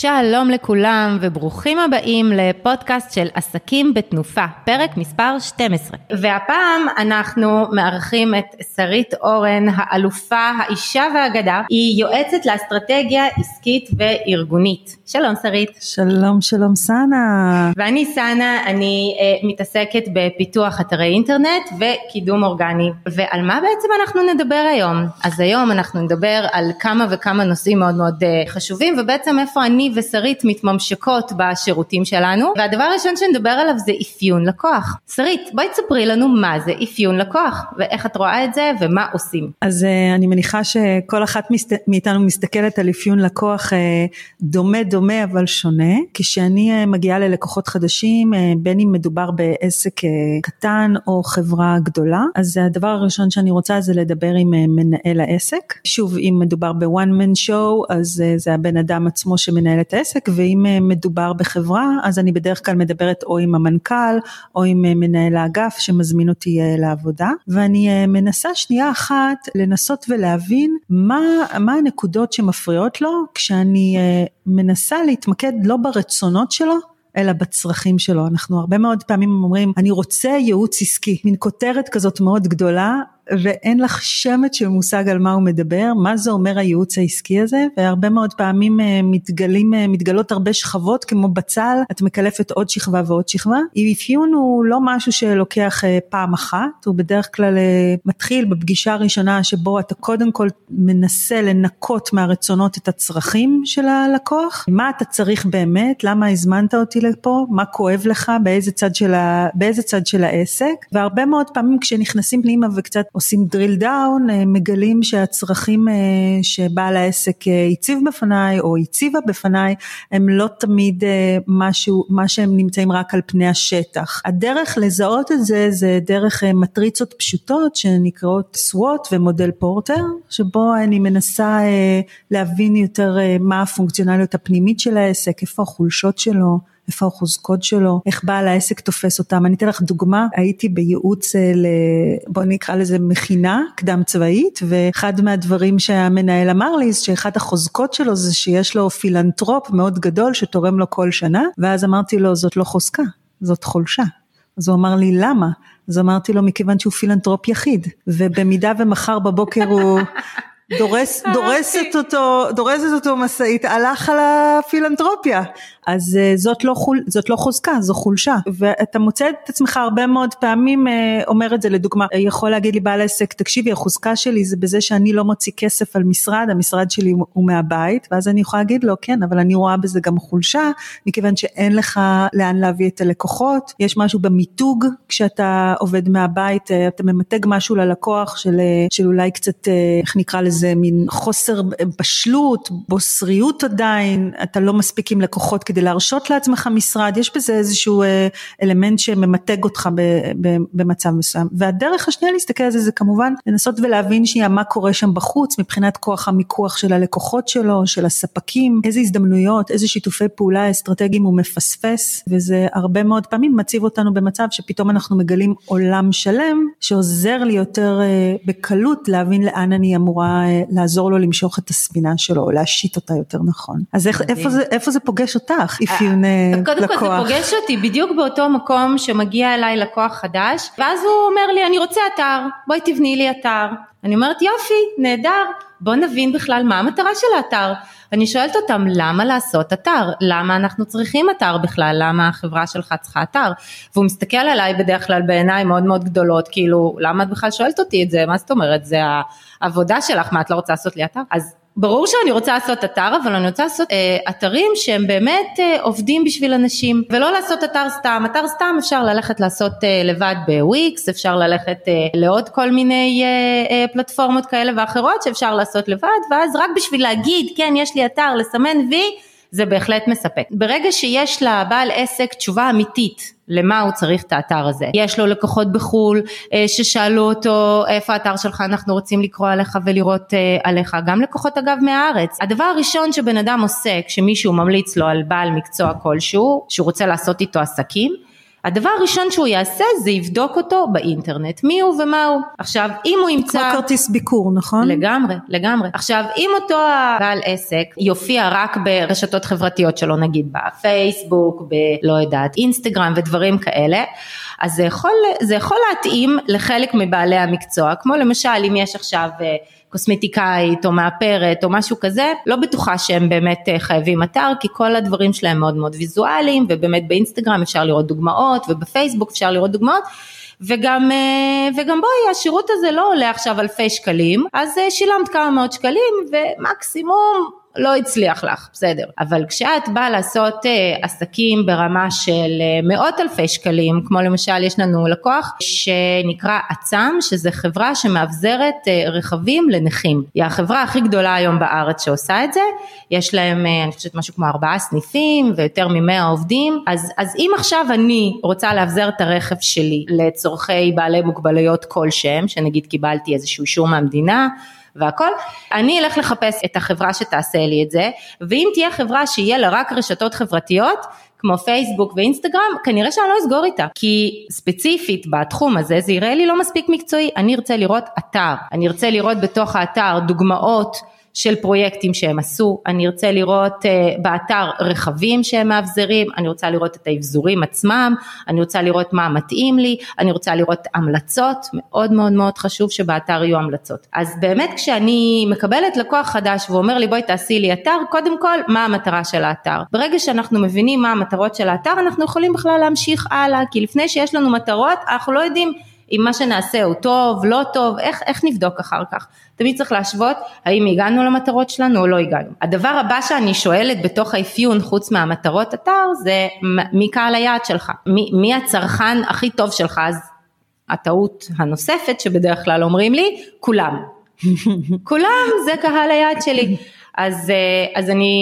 שלום לכולם וברוכים הבאים לפודקאסט של עסקים בתנופה, פרק מספר 12. והפעם אנחנו מארחים את שרית אורן, האלופה, האישה והאגדה, היא יועצת לאסטרטגיה עסקית וארגונית. שלום שרית. שלום שלום סאנה. ואני סאנה, אני uh, מתעסקת בפיתוח אתרי אינטרנט וקידום אורגני. ועל מה בעצם אנחנו נדבר היום? אז היום אנחנו נדבר על כמה וכמה נושאים מאוד מאוד uh, חשובים ובעצם איפה אני ושרית מתממשקות בשירותים שלנו והדבר הראשון שנדבר עליו זה אפיון לקוח. שרית בואי תספרי לנו מה זה אפיון לקוח ואיך את רואה את זה ומה עושים. אז uh, אני מניחה שכל אחת מסת... מאיתנו מסתכלת על אפיון לקוח uh, דומה דומה אבל שונה. כשאני uh, מגיעה ללקוחות חדשים uh, בין אם מדובר בעסק uh, קטן או חברה גדולה אז הדבר הראשון שאני רוצה זה לדבר עם מנהל העסק. שוב אם מדובר בוואן מן שואו אז זה הבן אדם עצמו שמנהל מנהל את העסק ואם אה, מדובר בחברה אז אני בדרך כלל מדברת או עם המנכ"ל או עם אה, מנהל האגף שמזמין אותי אה, לעבודה ואני מנסה שנייה אחת לנסות ולהבין מה, מה הנקודות שמפריעות לו כשאני מנסה להתמקד לא ברצונות שלו אלא בצרכים שלו. אנחנו הרבה מאוד פעמים אומרים, אני רוצה ייעוץ עסקי, מין כותרת כזאת מאוד גדולה, ואין לך שמץ של מושג על מה הוא מדבר, מה זה אומר הייעוץ העסקי הזה, והרבה מאוד פעמים אה, מתגלים, אה, מתגלות הרבה שכבות, כמו בצל, את מקלפת עוד שכבה ועוד שכבה. אפיון הוא לא משהו שלוקח אה, פעם אחת, הוא בדרך כלל מתחיל בפגישה הראשונה שבו אתה קודם כל מנסה לנקות מהרצונות את הצרכים של הלקוח, מה אתה צריך באמת, למה הזמנת אותי לפה, מה כואב לך, באיזה צד של, ה, באיזה צד של העסק, והרבה מאוד פעמים כשנכנסים פנימה וקצת עושים drill down, אה, מגלים שהצרכים אה, שבעל העסק אה, הציב בפניי או הציבה בפניי, הם לא תמיד משהו, מה שהם נמצאים רק על פני השטח. הדרך לזהות את זה זה דרך מטריצות פשוטות שנקראות SWOT ומודל פורטר, שבו אני מנסה להבין יותר מה הפונקציונליות הפנימית של העסק, איפה החולשות שלו. איפה החוזקות שלו, איך בעל העסק תופס אותם. אני אתן לך דוגמה, הייתי בייעוץ, אה, ל... בוא נקרא לזה מכינה קדם צבאית, ואחד מהדברים שהמנהל אמר לי, זה שאחת החוזקות שלו זה שיש לו פילנטרופ מאוד גדול שתורם לו כל שנה, ואז אמרתי לו, זאת לא חוזקה, זאת חולשה. אז הוא אמר לי, למה? אז אמרתי לו, מכיוון שהוא פילנטרופ יחיד, ובמידה ומחר בבוקר הוא דורס, דורסת אותו, דורסת אותו משאית, הלך על הפילנטרופיה. אז אה, זאת לא, חול, זאת לא חוזקה, זו חולשה. ואתה מוצא את עצמך הרבה מאוד פעמים אה, אומר את זה לדוגמה, יכול להגיד לי בעל עסק, תקשיבי החוזקה שלי זה בזה שאני לא מוציא כסף על משרד, המשרד שלי הוא מהבית, ואז אני יכולה להגיד לו כן, אבל אני רואה בזה גם חולשה, מכיוון שאין לך לאן להביא את הלקוחות, יש משהו במיתוג כשאתה עובד מהבית, אה, אתה ממתג משהו ללקוח של, של אולי קצת, איך נקרא לזה, מין חוסר בשלות, בוסריות עדיין, אתה לא מספיק עם לקוחות כדי להרשות לעצמך משרד, יש בזה איזשהו אה, אלמנט שממתג אותך במצב מסוים. והדרך השנייה להסתכל על זה זה כמובן לנסות ולהבין שנייה מה קורה שם בחוץ מבחינת כוח המיקוח של הלקוחות שלו, של הספקים, איזה הזדמנויות, איזה שיתופי פעולה אסטרטגיים הוא מפספס, וזה הרבה מאוד פעמים מציב אותנו במצב שפתאום אנחנו מגלים עולם שלם שעוזר לי יותר אה, בקלות להבין לאן אני אמורה לעזור לו למשוך את הספינה שלו או להשית אותה יותר נכון. אז איך, איפה, זה, איפה זה פוגש אותך? אפיון אה, לקוח. קודם כל זה פוגש אותי בדיוק באותו מקום שמגיע אליי לקוח חדש, ואז הוא אומר לי אני רוצה אתר, בואי תבני לי אתר. אני אומרת יופי, נהדר, בוא נבין בכלל מה המטרה של האתר. אני שואלת אותם למה לעשות אתר, למה אנחנו צריכים אתר בכלל, למה החברה שלך צריכה אתר, והוא מסתכל עליי בדרך כלל בעיניים מאוד מאוד גדולות, כאילו למה את בכלל שואלת אותי את זה, מה זאת אומרת, זה העבודה שלך, מה את לא רוצה לעשות לי אתר? אז ברור שאני רוצה לעשות אתר, אבל אני רוצה לעשות אה, אתרים שהם באמת אה, עובדים בשביל אנשים, ולא לעשות אתר סתם. אתר סתם אפשר ללכת לעשות אה, לבד בוויקס, אפשר ללכת אה, לעוד כל מיני אה, אה, פלטפורמות כאלה ואחרות שאפשר לעשות לבד, ואז רק בשביל להגיד, כן, יש לי אתר, לסמן וי, זה בהחלט מספק. ברגע שיש לבעל עסק תשובה אמיתית למה הוא צריך את האתר הזה. יש לו לקוחות בחו"ל אה, ששאלו אותו איפה האתר שלך אנחנו רוצים לקרוא עליך ולראות אה, עליך, גם לקוחות אגב מהארץ. הדבר הראשון שבן אדם עושה כשמישהו ממליץ לו על בעל מקצוע כלשהו, שהוא רוצה לעשות איתו עסקים, הדבר הראשון שהוא יעשה זה יבדוק אותו באינטרנט, מי הוא ומה הוא. עכשיו, אם הוא ימצא... כמו כרטיס ביקור, נכון? לגמרי, לגמרי. עכשיו, אם אותו הבעל עסק יופיע רק ברשתות חברתיות שלו, נגיד בפייסבוק, בלא יודעת, אינסטגרם ודברים כאלה, אז זה יכול, זה יכול להתאים לחלק מבעלי המקצוע, כמו למשל אם יש עכשיו... קוסמטיקאית או מאפרת או משהו כזה, לא בטוחה שהם באמת אה, חייבים אתר, כי כל הדברים שלהם מאוד מאוד ויזואליים, ובאמת באינסטגרם אפשר לראות דוגמאות, ובפייסבוק אפשר לראות דוגמאות. וגם, אה, וגם בואי, השירות הזה לא עולה עכשיו אלפי שקלים, אז אה, שילמת כמה מאות שקלים ומקסימום לא הצליח לך, בסדר. אבל כשאת באה לעשות אה, עסקים ברמה של אה, מאות אלפי שקלים, כמו למשל יש לנו לקוח שנקרא עצם, שזה חברה שמאבזרת אה, רכבים לנכים. היא החברה הכי גדולה היום בארץ שעושה את זה, יש להם אני חושבת משהו כמו ארבעה סניפים ויותר ממאה עובדים, אז, אז אם עכשיו אני רוצה לאבזר את הרכב שלי לצורכי בעלי מוגבלויות כלשהם, שנגיד קיבלתי איזשהו אישור מהמדינה, והכל, אני אלך לחפש את החברה שתעשה לי את זה, ואם תהיה חברה שיהיה לה רק רשתות חברתיות, כמו פייסבוק ואינסטגרם, כנראה שאני לא אסגור איתה, כי ספציפית בתחום הזה זה יראה לי לא מספיק מקצועי, אני ארצה לראות אתר, אני ארצה לראות בתוך האתר דוגמאות של פרויקטים שהם עשו, אני ארצה לראות uh, באתר רכבים שהם מאבזרים, אני רוצה לראות את האבזורים עצמם, אני רוצה לראות מה מתאים לי, אני רוצה לראות המלצות, מאוד מאוד מאוד חשוב שבאתר יהיו המלצות. אז באמת כשאני מקבלת לקוח חדש ואומר לי בואי תעשי לי אתר, קודם כל מה המטרה של האתר. ברגע שאנחנו מבינים מה המטרות של האתר אנחנו יכולים בכלל להמשיך הלאה, כי לפני שיש לנו מטרות אנחנו לא יודעים אם מה שנעשה הוא טוב, לא טוב, איך, איך נבדוק אחר כך? תמיד צריך להשוות האם הגענו למטרות שלנו או לא הגענו. הדבר הבא שאני שואלת בתוך האפיון חוץ מהמטרות אתר זה מי קהל היעד שלך, מי, מי הצרכן הכי טוב שלך, אז הטעות הנוספת שבדרך כלל אומרים לי, כולם. כולם זה קהל היעד שלי. אז, אה, אז אני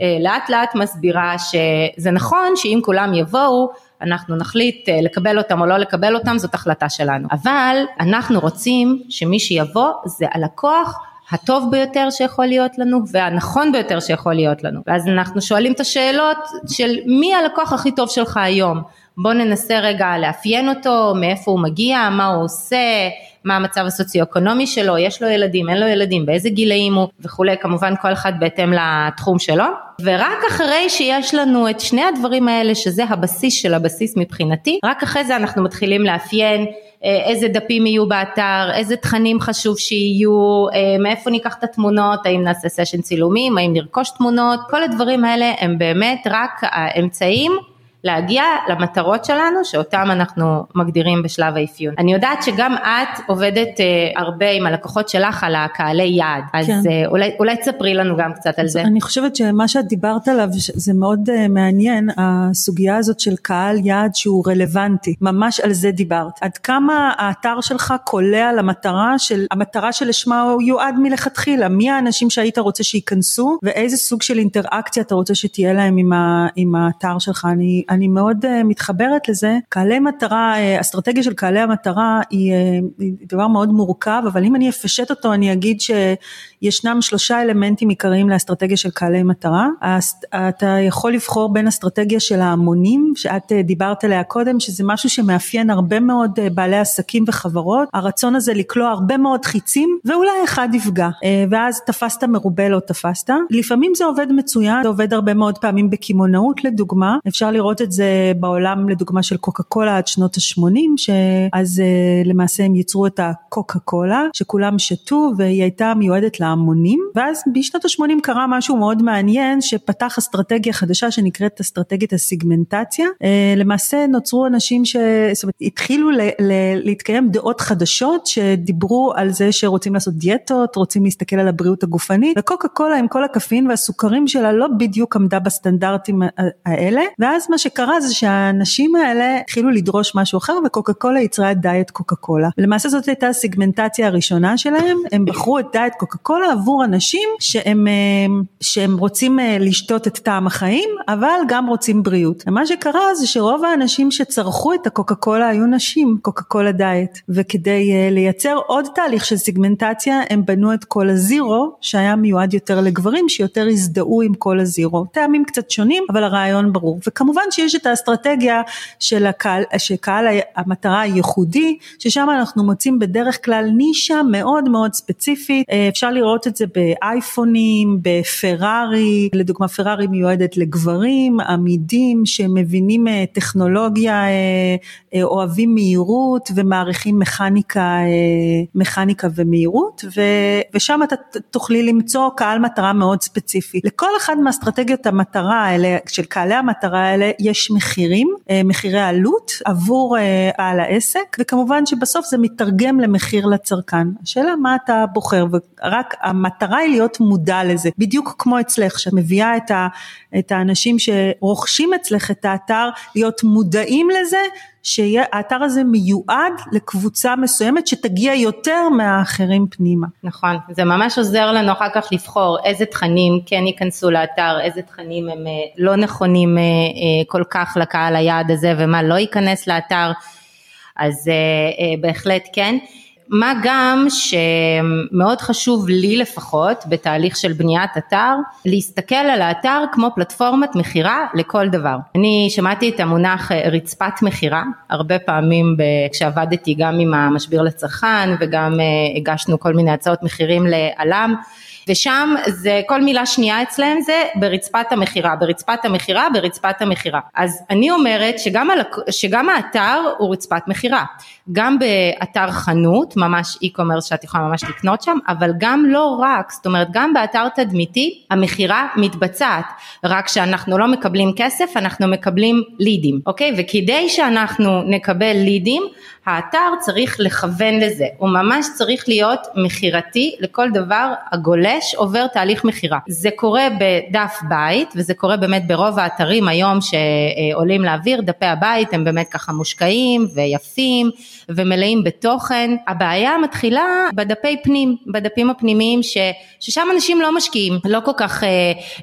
אה, לאט לאט מסבירה שזה נכון שאם כולם יבואו אנחנו נחליט אה, לקבל אותם או לא לקבל אותם, זאת החלטה שלנו. אבל אנחנו רוצים שמי שיבוא זה הלקוח הטוב ביותר שיכול להיות לנו והנכון ביותר שיכול להיות לנו. ואז אנחנו שואלים את השאלות של מי הלקוח הכי טוב שלך היום. בוא ננסה רגע לאפיין אותו, מאיפה הוא מגיע, מה הוא עושה, מה המצב הסוציו-אקונומי שלו, יש לו ילדים, אין לו ילדים, באיזה גילאים הוא וכולי, כמובן כל אחד בהתאם לתחום שלו. ורק אחרי שיש לנו את שני הדברים האלה, שזה הבסיס של הבסיס מבחינתי, רק אחרי זה אנחנו מתחילים לאפיין אה, איזה דפים יהיו באתר, איזה תכנים חשוב שיהיו, אה, מאיפה ניקח את התמונות, האם נעשה סשן צילומים, האם נרכוש תמונות, כל הדברים האלה הם באמת רק האמצעים להגיע למטרות שלנו שאותם אנחנו מגדירים בשלב האפיון. אני יודעת שגם את עובדת אה, הרבה עם הלקוחות שלך על הקהלי יעד, אז כן. אה, אולי, אולי תספרי לנו גם קצת על זה. אני חושבת שמה שאת דיברת עליו זה מאוד אה, מעניין, הסוגיה הזאת של קהל יעד שהוא רלוונטי, ממש על זה דיברת. עד כמה האתר שלך קולע למטרה של, המטרה שלשמה הוא יועד מלכתחילה, מי האנשים שהיית רוצה שייכנסו ואיזה סוג של אינטראקציה אתה רוצה שתהיה להם עם, ה, עם האתר שלך. אני, אני מאוד uh, מתחברת לזה. קהלי מטרה, uh, אסטרטגיה של קהלי המטרה היא, uh, היא דבר מאוד מורכב, אבל אם אני אפשט אותו אני אגיד שישנם שלושה אלמנטים עיקריים לאסטרטגיה של קהלי מטרה. אתה יכול לבחור בין אסטרטגיה של ההמונים, שאת דיברת עליה קודם, שזה משהו שמאפיין הרבה מאוד בעלי עסקים וחברות, הרצון הזה לקלוע הרבה מאוד חיצים, ואולי אחד יפגע, ואז תפסת מרובה לא תפסת. לפעמים זה עובד מצוין, זה עובד הרבה מאוד פעמים בקמעונאות לדוגמה, אפשר לראות את זה בעולם לדוגמה של קוקה קולה עד שנות ה-80 שאז אה, למעשה הם ייצרו את הקוקה קולה שכולם שתו והיא הייתה מיועדת להמונים. ואז בשנות ה-80 קרה משהו מאוד מעניין שפתח אסטרטגיה חדשה שנקראת אסטרטגיית הסיגמנטציה. אה, למעשה נוצרו אנשים שהתחילו ל- ל- להתקיים דעות חדשות שדיברו על זה שרוצים לעשות דיאטות רוצים להסתכל על הבריאות הגופנית וקוקה קולה עם כל הקפין והסוכרים שלה לא בדיוק עמדה בסטנדרטים האלה. ואז מה שקרה זה שהאנשים האלה התחילו לדרוש משהו אחר וקוקה קולה יצרה את דיאט קוקה קולה. ולמעשה זאת הייתה הסיגמנטציה הראשונה שלהם, הם בחרו את דיאט קוקה קולה עבור אנשים שהם, אה, שהם רוצים אה, לשתות את טעם החיים, אבל גם רוצים בריאות. ומה שקרה זה שרוב האנשים שצרכו את הקוקה קולה היו נשים, קוקה קולה דיאט. וכדי אה, לייצר עוד תהליך של סיגמנטציה, הם בנו את כל הזירו, שהיה מיועד יותר לגברים, שיותר הזדהו עם כל הזירו. טעמים קצת שונים, אבל הרעיון ברור. וכמובן שיש את האסטרטגיה של הקהל, שקהל המטרה הייחודי, ששם אנחנו מוצאים בדרך כלל נישה מאוד מאוד ספציפית, אה, אפשר לראות את זה באייפונים, בפרארי, לדוגמה פרארי מיועדת לגברים, עמידים שמבינים אה, טכנולוגיה, אה, אוהבים מהירות ומעריכים מכניקה, מכניקה ומהירות, ושם אתה תוכלי למצוא קהל מטרה מאוד ספציפי. לכל אחד מאסטרטגיות המטרה האלה, של קהלי המטרה האלה, יש מחירים, מחירי עלות עבור בעל העסק, וכמובן שבסוף זה מתרגם למחיר לצרכן. השאלה מה אתה בוחר, ורק המטרה היא להיות מודע לזה, בדיוק כמו אצלך, שאת מביאה את, ה, את האנשים שרוכשים אצלך את האתר, להיות מודעים לזה, שהאתר הזה מיועד לקבוצה מסוימת שתגיע יותר מהאחרים פנימה. נכון, זה ממש עוזר לנו אחר כך לבחור איזה תכנים כן ייכנסו לאתר, איזה תכנים הם אה, לא נכונים אה, אה, כל כך לקהל היעד הזה ומה לא ייכנס לאתר, אז בהחלט כן. מה גם שמאוד חשוב לי לפחות בתהליך של בניית אתר להסתכל על האתר כמו פלטפורמת מכירה לכל דבר. אני שמעתי את המונח אה, רצפת מכירה הרבה פעמים כשעבדתי גם עם המשביר לצרכן וגם אה, הגשנו כל מיני הצעות מחירים לעלם ושם זה כל מילה שנייה אצלם זה ברצפת המכירה, ברצפת המכירה, ברצפת המכירה. אז אני אומרת שגם, הלק... שגם האתר הוא רצפת מכירה, גם באתר חנות, ממש e-commerce שאת יכולה ממש לקנות שם, אבל גם לא רק, זאת אומרת גם באתר תדמיתי המכירה מתבצעת, רק שאנחנו לא מקבלים כסף, אנחנו מקבלים לידים, אוקיי? וכדי שאנחנו נקבל לידים, האתר צריך לכוון לזה, הוא ממש צריך להיות מכירתי לכל דבר הגולש עובר תהליך מכירה. זה קורה בדף בית וזה קורה באמת ברוב האתרים היום שעולים לאוויר, דפי הבית הם באמת ככה מושקעים ויפים ומלאים בתוכן. הבעיה מתחילה בדפי פנים, בדפים הפנימיים ש, ששם אנשים לא משקיעים, לא כל כך אה,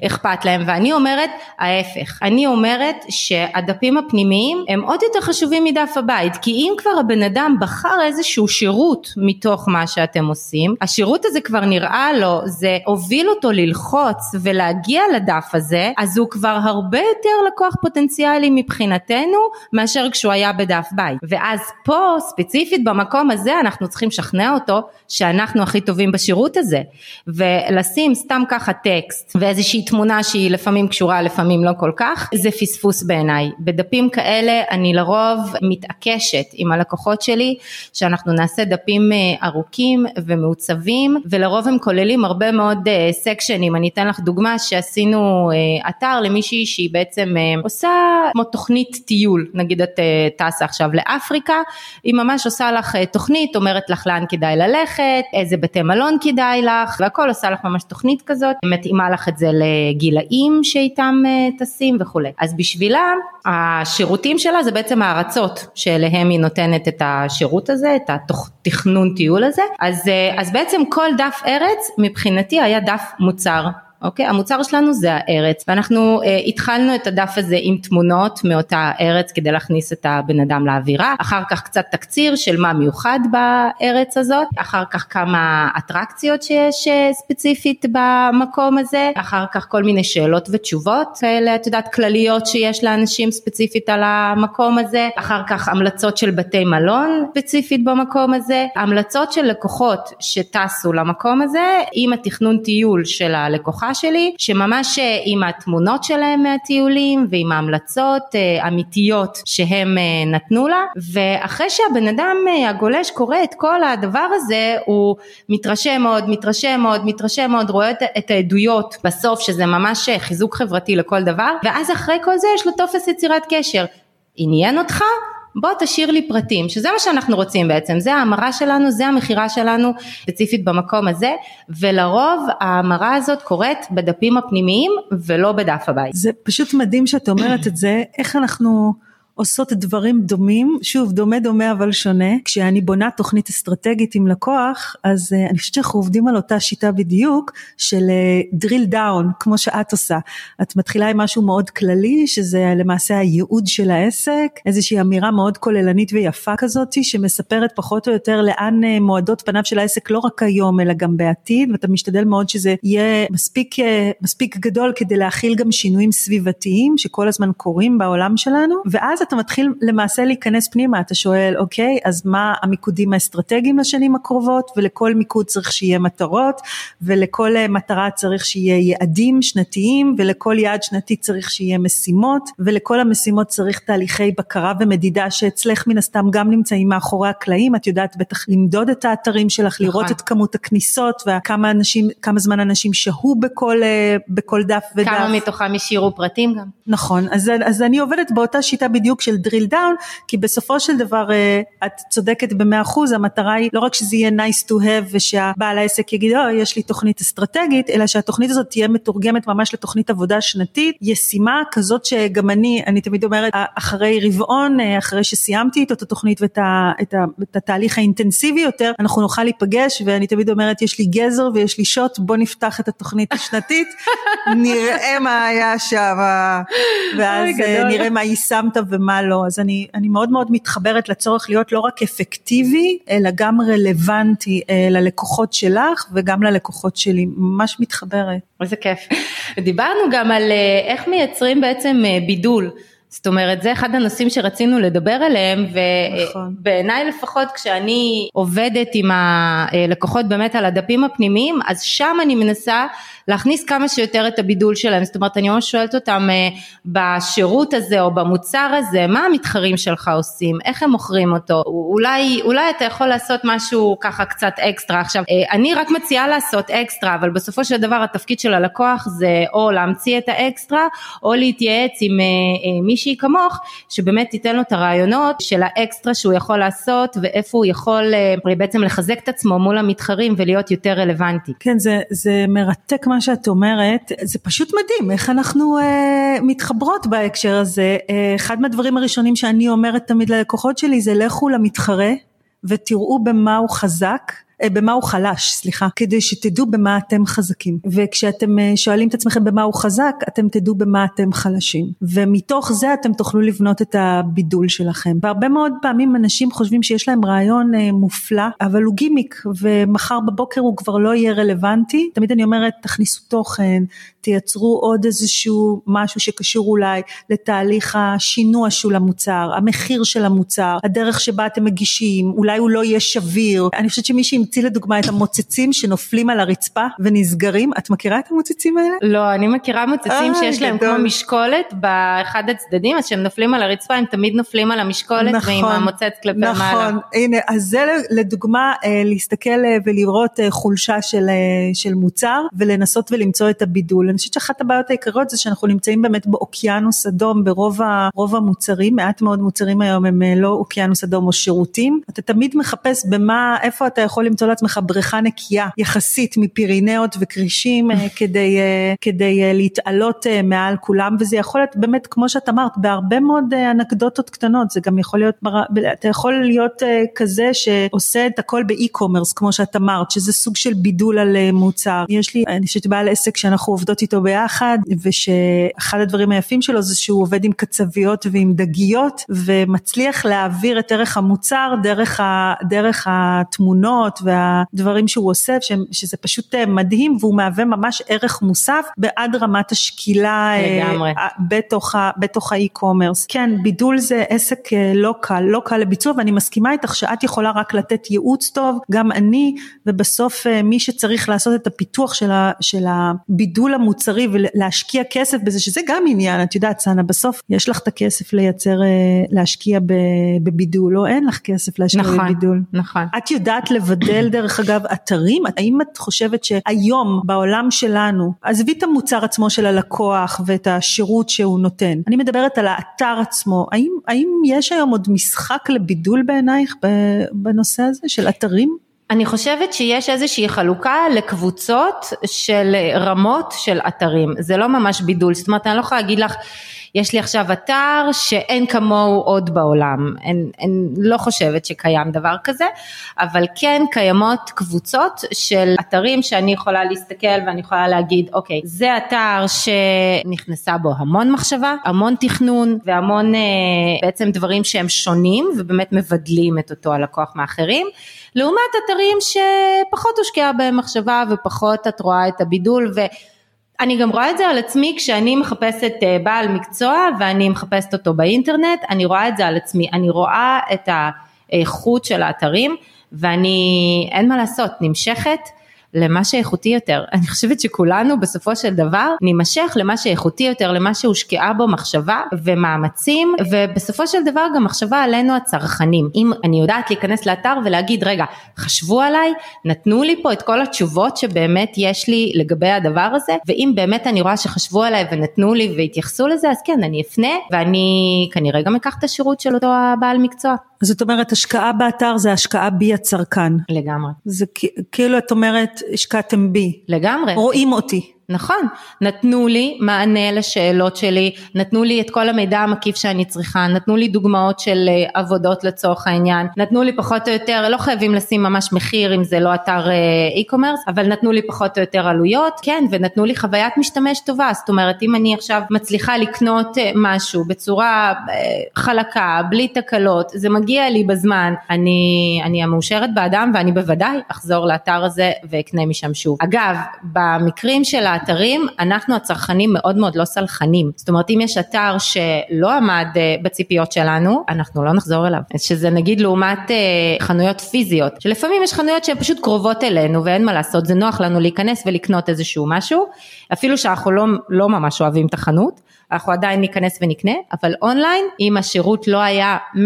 אכפת להם ואני אומרת ההפך, אני אומרת שהדפים הפנימיים הם עוד יותר חשובים מדף הבית כי אם כבר הבן אדם בחר איזשהו שירות מתוך מה שאתם עושים, השירות הזה כבר נראה לו, זה הוביל אותו ללחוץ ולהגיע לדף הזה, אז הוא כבר הרבה יותר לקוח פוטנציאלי מבחינתנו מאשר כשהוא היה בדף בית. ואז פה ספציפית במקום הזה אנחנו צריכים לשכנע אותו שאנחנו הכי טובים בשירות הזה. ולשים סתם ככה טקסט ואיזושהי תמונה שהיא לפעמים קשורה לפעמים לא כל כך, זה פספוס בעיניי. בדפים כאלה אני לרוב מתעקשת עם הלקוחות שלי שאנחנו נעשה דפים אה, ארוכים ומעוצבים ולרוב הם כוללים הרבה מאוד סקשנים, אה, אני אתן לך דוגמה שעשינו אה, אתר למישהי שהיא בעצם עושה כמו תוכנית טיול, נגיד את טסה עכשיו לאפריקה, היא ממש עושה לך תוכנית, אומרת לך לאן כדאי ללכת, איזה בתי מלון כדאי לך והכל עושה לך ממש תוכנית כזאת, מתאימה לך את זה לגילאים שאיתם טסים וכולי. אז בשבילה השירותים שלה זה בעצם הארצות שאליהם היא נותנת את השירות הזה, את התכנון טיול הזה, אז, אה, אז בעצם כל דף ארץ מבחינתי היה דף מוצר אוקיי? המוצר שלנו זה הארץ ואנחנו אה, התחלנו את הדף הזה עם תמונות מאותה ארץ כדי להכניס את הבן אדם לאווירה, אחר כך קצת תקציר של מה מיוחד בארץ הזאת, אחר כך כמה אטרקציות שיש אה, ספציפית במקום הזה, אחר כך כל מיני שאלות ותשובות כאלה, את יודעת, כלליות שיש לאנשים ספציפית על המקום הזה, אחר כך המלצות של בתי מלון ספציפית במקום הזה, המלצות של לקוחות שטסו למקום הזה עם התכנון טיול של הלקוחה שלי, שממש אה, עם התמונות שלהם מהטיולים ועם ההמלצות אה, אמיתיות שהם אה, נתנו לה, ואחרי שהבן אדם הגולש קורא את כל הדבר הזה, הוא מתרשם מאוד, מתרשם מאוד, מתרשם מאוד, רואה את העדויות בסוף, שזה ממש חיזוק חברתי לכל דבר, ואז אחרי כל זה יש לו טופס יצירת קשר. עניין אותך? בוא תשאיר לי פרטים, שזה מה שאנחנו רוצים בעצם, זה ההמרה שלנו, זה המכירה שלנו ספציפית במקום הזה, ולרוב ההמרה הזאת קורית בדפים הפנימיים ולא בדף הבית. זה פשוט מדהים שאת אומרת את זה, איך אנחנו... עושות דברים דומים, שוב דומה דומה אבל שונה, כשאני בונה תוכנית אסטרטגית עם לקוח אז uh, אני חושבת שאנחנו עובדים על אותה שיטה בדיוק של uh, drill down כמו שאת עושה, את מתחילה עם משהו מאוד כללי שזה למעשה הייעוד של העסק, איזושהי אמירה מאוד כוללנית ויפה כזאת שמספרת פחות או יותר לאן uh, מועדות פניו של העסק לא רק היום אלא גם בעתיד ואתה משתדל מאוד שזה יהיה מספיק, uh, מספיק גדול כדי להכיל גם שינויים סביבתיים שכל הזמן קורים בעולם שלנו. ואז אתה מתחיל למעשה להיכנס פנימה, אתה שואל, אוקיי, אז מה המיקודים האסטרטגיים לשנים הקרובות, ולכל מיקוד צריך שיהיה מטרות, ולכל אה, מטרה צריך שיהיה יעדים שנתיים, ולכל יעד שנתי צריך שיהיה משימות, ולכל המשימות צריך תהליכי בקרה ומדידה שאצלך מן הסתם גם נמצאים מאחורי הקלעים, את יודעת בטח למדוד את האתרים שלך, נכון. לראות את כמות הכניסות, וכמה אנשים, כמה זמן אנשים שהו בכל, אה, בכל דף ודף. כמה מתוכם השאירו פרטים גם. נכון, אז, אז אני עובדת באותה שיטה בדיוק של drill down, כי בסופו של דבר אה, את צודקת במאה אחוז, המטרה היא לא רק שזה יהיה nice to have ושהבעל העסק יגיד, oh, יש לי תוכנית אסטרטגית, אלא שהתוכנית הזאת תהיה מתורגמת ממש לתוכנית עבודה שנתית, ישימה כזאת שגם אני, אני תמיד אומרת, אחרי רבעון, אה, אחרי שסיימתי את התוכנית ואת ה, את ה, את התהליך האינטנסיבי יותר, אנחנו נוכל להיפגש, ואני תמיד אומרת, יש לי גזר ויש לי שוט, בוא נפתח את התוכנית השנתית, נראה מה היה שם, ואז אה, נראה מה יישמת ומה לא. אז אני, אני מאוד מאוד מתחברת לצורך להיות לא רק אפקטיבי, אלא גם רלוונטי אה, ללקוחות שלך וגם ללקוחות שלי, ממש מתחברת. איזה כיף. דיברנו גם על אה, איך מייצרים בעצם אה, בידול. זאת אומרת זה אחד הנושאים שרצינו לדבר עליהם ובעיניי נכון. לפחות כשאני עובדת עם הלקוחות באמת על הדפים הפנימיים אז שם אני מנסה להכניס כמה שיותר את הבידול שלהם, זאת אומרת אני ממש שואלת אותם אה, בשירות הזה או במוצר הזה, מה המתחרים שלך עושים, איך הם מוכרים אותו, אולי, אולי אתה יכול לעשות משהו ככה קצת אקסטרה, עכשיו אה, אני רק מציעה לעשות אקסטרה, אבל בסופו של דבר התפקיד של הלקוח זה או להמציא את האקסטרה או להתייעץ עם אה, מישהי כמוך שבאמת תיתן לו את הרעיונות של האקסטרה שהוא יכול לעשות ואיפה הוא יכול בעצם לחזק את עצמו מול המתחרים ולהיות יותר רלוונטי. כן זה, זה מרתק מה שאת אומרת, זה פשוט מדהים איך אנחנו אה, מתחברות בהקשר הזה. אה, אחד מהדברים הראשונים שאני אומרת תמיד ללקוחות שלי זה לכו למתחרה ותראו במה הוא חזק. אה, במה הוא חלש, סליחה, כדי שתדעו במה אתם חזקים. וכשאתם אה, שואלים את עצמכם במה הוא חזק, אתם תדעו במה אתם חלשים. ומתוך זה אתם תוכלו לבנות את הבידול שלכם. והרבה מאוד פעמים אנשים חושבים שיש להם רעיון אה, מופלא, אבל הוא גימיק, ומחר בבוקר הוא כבר לא יהיה רלוונטי. תמיד אני אומרת, תכניסו תוכן, תייצרו עוד איזשהו משהו שקשור אולי לתהליך השינוע של המוצר, המחיר של המוצר, הדרך שבה אתם מגישים, אולי הוא לא יהיה שביר. אני חושבת שמי שהמציא לדוגמה את המוצצים שנופלים על הרצפה ונסגרים, את מכירה את המוצצים האלה? לא, אני מכירה מוצצים שיש להם כמו משקולת באחד הצדדים, אז כשהם נופלים על הרצפה הם תמיד נופלים על המשקולת נכון, ועם המוצץ כלפי נכון, מעלה. נכון, הנה, אז זה לדוגמה אה, להסתכל אה, ולראות אה, חולשה של, של מוצר ולנסות ולמצוא את הבידול. אני חושבת שאחת הבעיות העיקריות זה שאנחנו נמצאים באמת באוקיינוס אדום ברוב ה, המוצרים, מעט מאוד מוצרים היום הם לא אוקיינוס אדום או שירותים, אתה תמיד מחפש במה, איפה אתה יכול למצוא לעצמך בריכה נקייה יחסית מפירינאות וכרישים אה, כדי, אה, כדי אה, להתעלות מעל כולם וזה יכול להיות באמת כמו שאת אמרת בהרבה מאוד אנקדוטות קטנות. זה גם יכול להיות אתה יכול להיות כזה שעושה את הכל באי-קומרס כמו שאת אמרת שזה סוג של בידול על מוצר. יש לי אני חושבת בעל עסק שאנחנו עובדות איתו ביחד ושאחד הדברים היפים שלו זה שהוא עובד עם קצביות ועם דגיות ומצליח להעביר את ערך המוצר דרך, ה, דרך התמונות והדברים שהוא עושה שזה פשוט אה, מדהים והוא מהווה ממש ערך מוסף בעד רמת השקילה אה, לגמרי. בתוך, בתוך האי-קומרס. כן בידול זה עסק אה, לא קל, לא קל לביצוע ואני מסכימה איתך שאת יכולה רק לתת ייעוץ טוב גם אני ובסוף מי שצריך לעשות את הפיתוח של, ה, של הבידול המוצרי ולהשקיע כסף בזה שזה גם עניין את יודעת סנה בסוף יש לך את הכסף לייצר להשקיע בבידול או אין לך כסף להשקיע נכון, בבידול. נכון. את יודעת לבדל דרך אגב אתרים? האם את חושבת שהיום בעולם שלנו, עזבי את המוצר עצמו של הלקוח ואת השירות שהוא נותן, אני מדברת על האתר עצמו, האם, האם יש היום עוד משחק לבידול בעינייך בנושא הזה של אתרים? אני חושבת שיש איזושהי חלוקה לקבוצות של רמות של אתרים, זה לא ממש בידול, זאת אומרת אני לא יכולה להגיד לך יש לי עכשיו אתר שאין כמוהו עוד בעולם, אין, לא חושבת שקיים דבר כזה, אבל כן קיימות קבוצות של אתרים שאני יכולה להסתכל ואני יכולה להגיד, אוקיי, זה אתר שנכנסה בו המון מחשבה, המון תכנון והמון אה, בעצם דברים שהם שונים ובאמת מבדלים את אותו הלקוח מאחרים. לעומת אתרים שפחות הושקעה בהם מחשבה ופחות את רואה את הבידול ו... אני גם רואה את זה על עצמי כשאני מחפשת אה, בעל מקצוע ואני מחפשת אותו באינטרנט, אני רואה את זה על עצמי, אני רואה את האיכות של האתרים ואני, אין מה לעשות, נמשכת למה שאיכותי יותר. אני חושבת שכולנו בסופו של דבר נימשך למה שאיכותי יותר, למה שהושקעה בו מחשבה ומאמצים, ובסופו של דבר גם מחשבה עלינו הצרכנים. אם אני יודעת להיכנס לאתר ולהגיד, רגע, חשבו עליי, נתנו לי פה את כל התשובות שבאמת יש לי לגבי הדבר הזה, ואם באמת אני רואה שחשבו עליי ונתנו לי והתייחסו לזה, אז כן, אני אפנה, ואני כנראה גם אקח את השירות של אותו הבעל מקצוע. זאת אומרת השקעה באתר זה השקעה בי הצרכן. לגמרי. זה כאילו את אומרת השקעתם בי. לגמרי. רואים אותי. נכון, נתנו לי מענה לשאלות שלי, נתנו לי את כל המידע המקיף שאני צריכה, נתנו לי דוגמאות של אה, עבודות לצורך העניין, נתנו לי פחות או יותר, לא חייבים לשים ממש מחיר אם זה לא אתר e-commerce, אבל נתנו לי פחות או יותר עלויות, כן, ונתנו לי חוויית משתמש טובה, זאת אומרת אם אני עכשיו מצליחה לקנות אה, משהו בצורה חלקה, בלי תקלות, זה מגיע לי בזמן, אני, אני המאושרת באדם ואני בוודאי אחזור לאתר הזה ואקנה משם שוב. אגב, במקרים של האתרים, אנחנו הצרכנים מאוד מאוד לא סלחנים. זאת אומרת, אם יש אתר שלא עמד אה, בציפיות שלנו, אנחנו לא נחזור אליו. שזה נגיד לעומת אה, חנויות פיזיות, שלפעמים יש חנויות שהן פשוט קרובות אלינו ואין מה לעשות, זה נוח לנו להיכנס ולקנות איזשהו משהו, אפילו שאנחנו לא, לא ממש אוהבים את החנות, אנחנו עדיין ניכנס ונקנה, אבל אונליין, אם השירות לא היה 100%,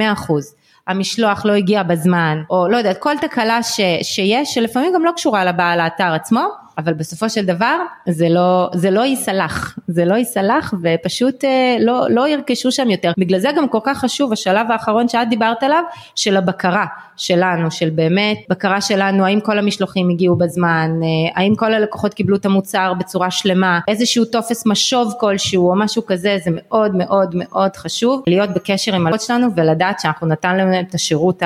המשלוח לא הגיע בזמן, או לא יודעת, כל תקלה ש, שיש, שלפעמים גם לא קשורה לבעל האתר עצמו, אבל בסופו של דבר זה לא, זה לא ייסלח, זה לא ייסלח ופשוט אה, לא, לא ירכשו שם יותר. בגלל זה גם כל כך חשוב השלב האחרון שאת דיברת עליו, של הבקרה שלנו, של באמת בקרה שלנו, האם כל המשלוחים הגיעו בזמן, אה, האם כל הלקוחות קיבלו את המוצר בצורה שלמה, איזשהו טופס משוב כלשהו או משהו כזה, זה מאוד מאוד מאוד חשוב להיות בקשר עם הלקוחות שלנו ולדעת שאנחנו נתן להם את השירות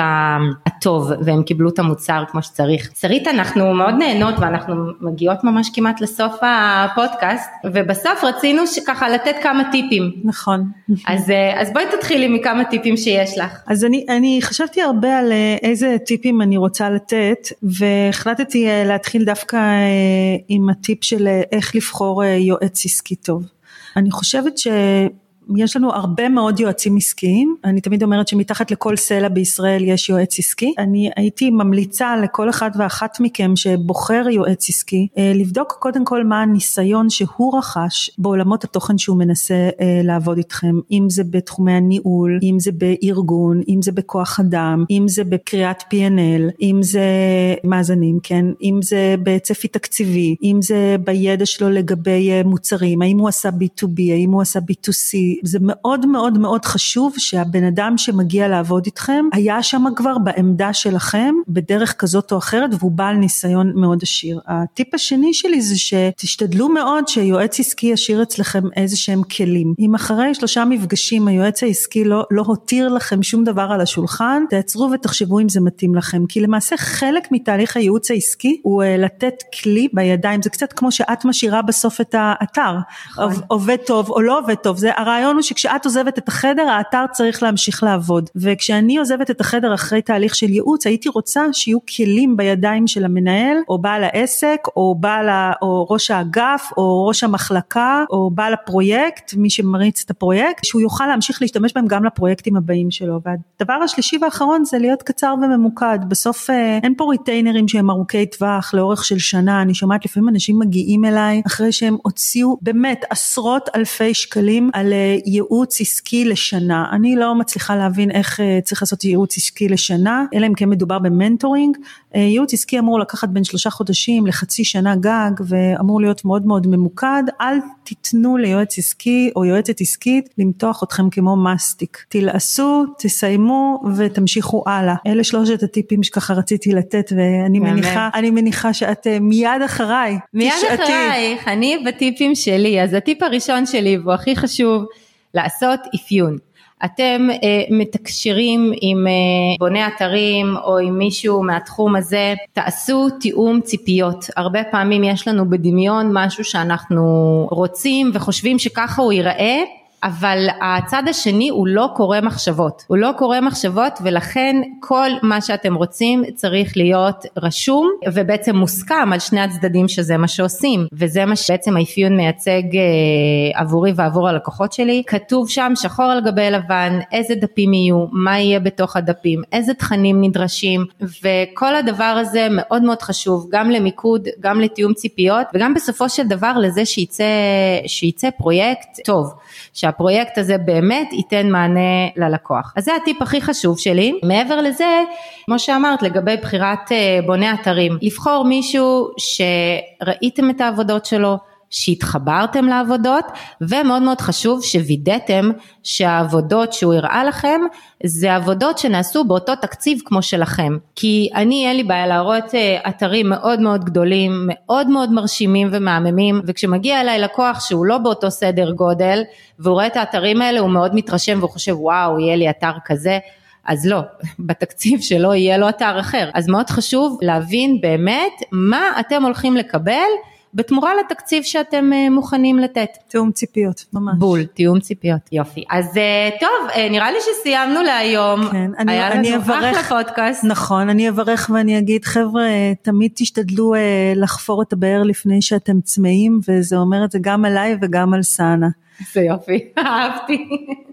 הטוב והם קיבלו את המוצר כמו שצריך. שרית, אנחנו מאוד נהנות ואנחנו מגיעות ממש כמעט לסוף הפודקאסט, ובסוף רצינו ככה לתת כמה טיפים. נכון. אז, אה, אז בואי תתחילי מכמה טיפים שיש לך. אז אני, אני חשבתי הרבה על אה, איזה טיפים אני רוצה לתת, והחלטתי אה, להתחיל דווקא עם הטיפ של איך לבחור יועץ עסקי טוב. אני חושבת ש... יש לנו הרבה מאוד יועצים עסקיים, אני תמיד אומרת שמתחת לכל סלע בישראל יש יועץ עסקי, אני הייתי ממליצה לכל אחד ואחת מכם שבוחר יועץ עסקי, אה, לבדוק קודם כל מה הניסיון שהוא רכש בעולמות התוכן שהוא מנסה אה, לעבוד איתכם, אם זה בתחומי הניהול, אם זה בארגון, אם זה בכוח אדם, אם זה בקריאת P&L, אם זה מאזנים, כן, אם זה בצפי תקציבי, אם זה בידע שלו לגבי אה, מוצרים, האם הוא עשה B2B, האם הוא עשה B2C, זה מאוד מאוד מאוד חשוב שהבן אדם שמגיע לעבוד איתכם היה שם כבר בעמדה שלכם בדרך כזאת או אחרת והוא בעל ניסיון מאוד עשיר. הטיפ השני שלי זה שתשתדלו מאוד שיועץ עסקי ישאיר אצלכם איזה שהם כלים. אם אחרי שלושה מפגשים היועץ העסקי לא, לא הותיר לכם שום דבר על השולחן, תעצרו ותחשבו אם זה מתאים לכם. כי למעשה חלק מתהליך הייעוץ העסקי הוא uh, לתת כלי בידיים, זה קצת כמו שאת משאירה בסוף את האתר. נכון. עובד טוב או לא עובד טוב, זה הרעיון הרעיון הוא שכשאת עוזבת את החדר האתר צריך להמשיך לעבוד. וכשאני עוזבת את החדר אחרי תהליך של ייעוץ הייתי רוצה שיהיו כלים בידיים של המנהל או בעל העסק או בעל ה, או ראש האגף או ראש המחלקה או בעל הפרויקט מי שמריץ את הפרויקט שהוא יוכל להמשיך להשתמש בהם גם לפרויקטים הבאים שלו. והדבר השלישי והאחרון זה להיות קצר וממוקד. בסוף אה, אין פה ריטיינרים שהם ארוכי טווח לאורך של שנה. אני שומעת לפעמים אנשים מגיעים אליי אחרי שהם הוציאו באמת עשרות אלפי שקלים על אה, ייעוץ עסקי לשנה. אני לא מצליחה להבין איך אה, צריך לעשות ייעוץ עסקי לשנה, אלא אם כן מדובר במנטורינג, ייעוץ עסקי אמור לקחת בין שלושה חודשים לחצי שנה גג ואמור להיות מאוד מאוד ממוקד, אל תיתנו ליועץ עסקי או יועצת עסקית למתוח אתכם כמו מסטיק. תלעשו, תסיימו ותמשיכו הלאה. אלה שלושת הטיפים שככה רציתי לתת ואני מניחה, אני מניחה שאת אה, מיד אחריי. מיד תשעתי. אחרייך, אני בטיפים שלי, אז הטיפ הראשון שלי והוא הכי חשוב, לעשות אפיון. אתם אה, מתקשרים עם אה, בוני אתרים או עם מישהו מהתחום הזה, תעשו תיאום ציפיות. הרבה פעמים יש לנו בדמיון משהו שאנחנו רוצים וחושבים שככה הוא ייראה. אבל הצד השני הוא לא קורא מחשבות, הוא לא קורא מחשבות ולכן כל מה שאתם רוצים צריך להיות רשום ובעצם מוסכם על שני הצדדים שזה מה שעושים. וזה מה שבעצם האפיון מייצג אה, עבורי ועבור הלקוחות שלי, כתוב שם שחור על גבי לבן איזה דפים יהיו, מה יהיה בתוך הדפים, איזה תכנים נדרשים וכל הדבר הזה מאוד מאוד חשוב גם למיקוד, גם לתיאום ציפיות וגם בסופו של דבר לזה שייצא, שייצא פרויקט טוב. שהפרויקט הזה באמת ייתן מענה ללקוח. אז זה הטיפ הכי חשוב שלי. מעבר לזה, כמו שאמרת לגבי בחירת אה, בוני אתרים, לבחור מישהו שראיתם את העבודות שלו, שהתחברתם לעבודות ומאוד מאוד חשוב שווידאתם שהעבודות שהוא הראה לכם זה עבודות שנעשו באותו תקציב כמו שלכם כי אני אין לי בעיה להראות אה, אתרים מאוד מאוד גדולים מאוד מאוד מרשימים ומהממים וכשמגיע אליי לקוח שהוא לא באותו סדר גודל והוא רואה את האתרים האלה הוא מאוד מתרשם והוא חושב וואו יהיה לי אתר כזה אז לא, בתקציב שלו יהיה לו אתר אחר. אז מאוד חשוב להבין באמת מה אתם הולכים לקבל בתמורה לתקציב שאתם אה, מוכנים לתת. תיאום ציפיות, ממש. בול, תיאום ציפיות. יופי. אז אה, טוב, אה, נראה לי שסיימנו להיום. כן, אני, היה אני לנו אברך, אחלה פודקאסט. נכון, אני אברך ואני אגיד חבר'ה, תמיד תשתדלו לחפור את הבאר לפני שאתם צמאים, וזה אומר את זה גם עליי וגם על סאנה. זה יופי, אהבתי.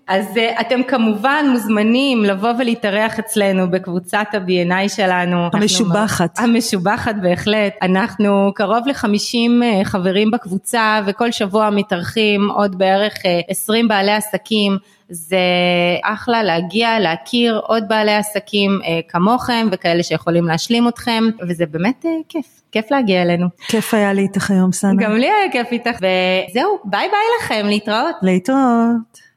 אז uh, אתם כמובן מוזמנים לבוא ולהתארח אצלנו בקבוצת ה-B&I שלנו. המשובחת. אנחנו, המשובחת בהחלט. אנחנו קרוב ל-50 uh, חברים בקבוצה וכל שבוע מתארחים עוד בערך uh, 20 בעלי עסקים. זה אחלה להגיע, להכיר עוד בעלי עסקים אה, כמוכם וכאלה שיכולים להשלים אתכם וזה באמת אה, כיף, כיף להגיע אלינו. כיף היה לי איתך היום, סאנה. גם לי היה כיף איתך וזהו, ביי ביי לכם, להתראות. להתראות.